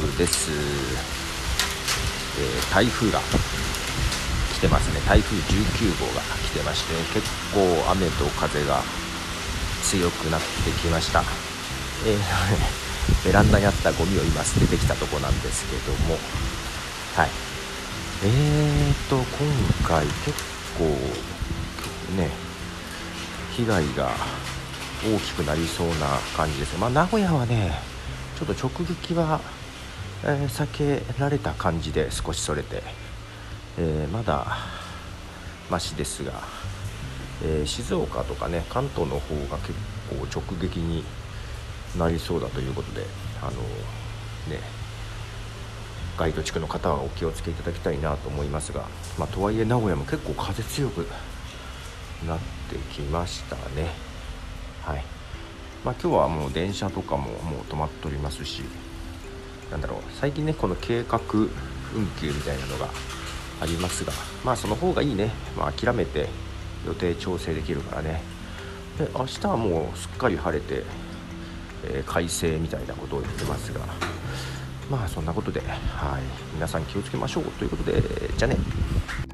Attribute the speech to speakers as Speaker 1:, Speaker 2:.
Speaker 1: 部です、えー、台風が来てますね。台風19号が来てまして結構雨と風が強くなってきました、えー、ベランダにあったゴミを今捨ててきたとこなんですけども。はい。えーと今回結構ね被害が大きくなりそうな感じです。まあ名古屋はねちょっと直撃は、えー、避けられた感じで少しそれて、えー、まだましですが、えー、静岡とかね関東の方が結構直撃になりそうだということであのねガイド地区の方はお気をつけいただきたいなと思いますが、まあ、とはいえ名古屋も結構風強くなってきましたね。はい。まあ、今日はもう電車とかももう止まっておりますしなんだろう最近ねこの計画運休みたいなのがありますがまあその方がいいね、まあ、諦めて予定調整できるからね。で明日はもうすっかり晴れて、えー、快晴みたいなことを言ってますがまあそんなことではい。皆さん気をつけましょうということでじゃあね。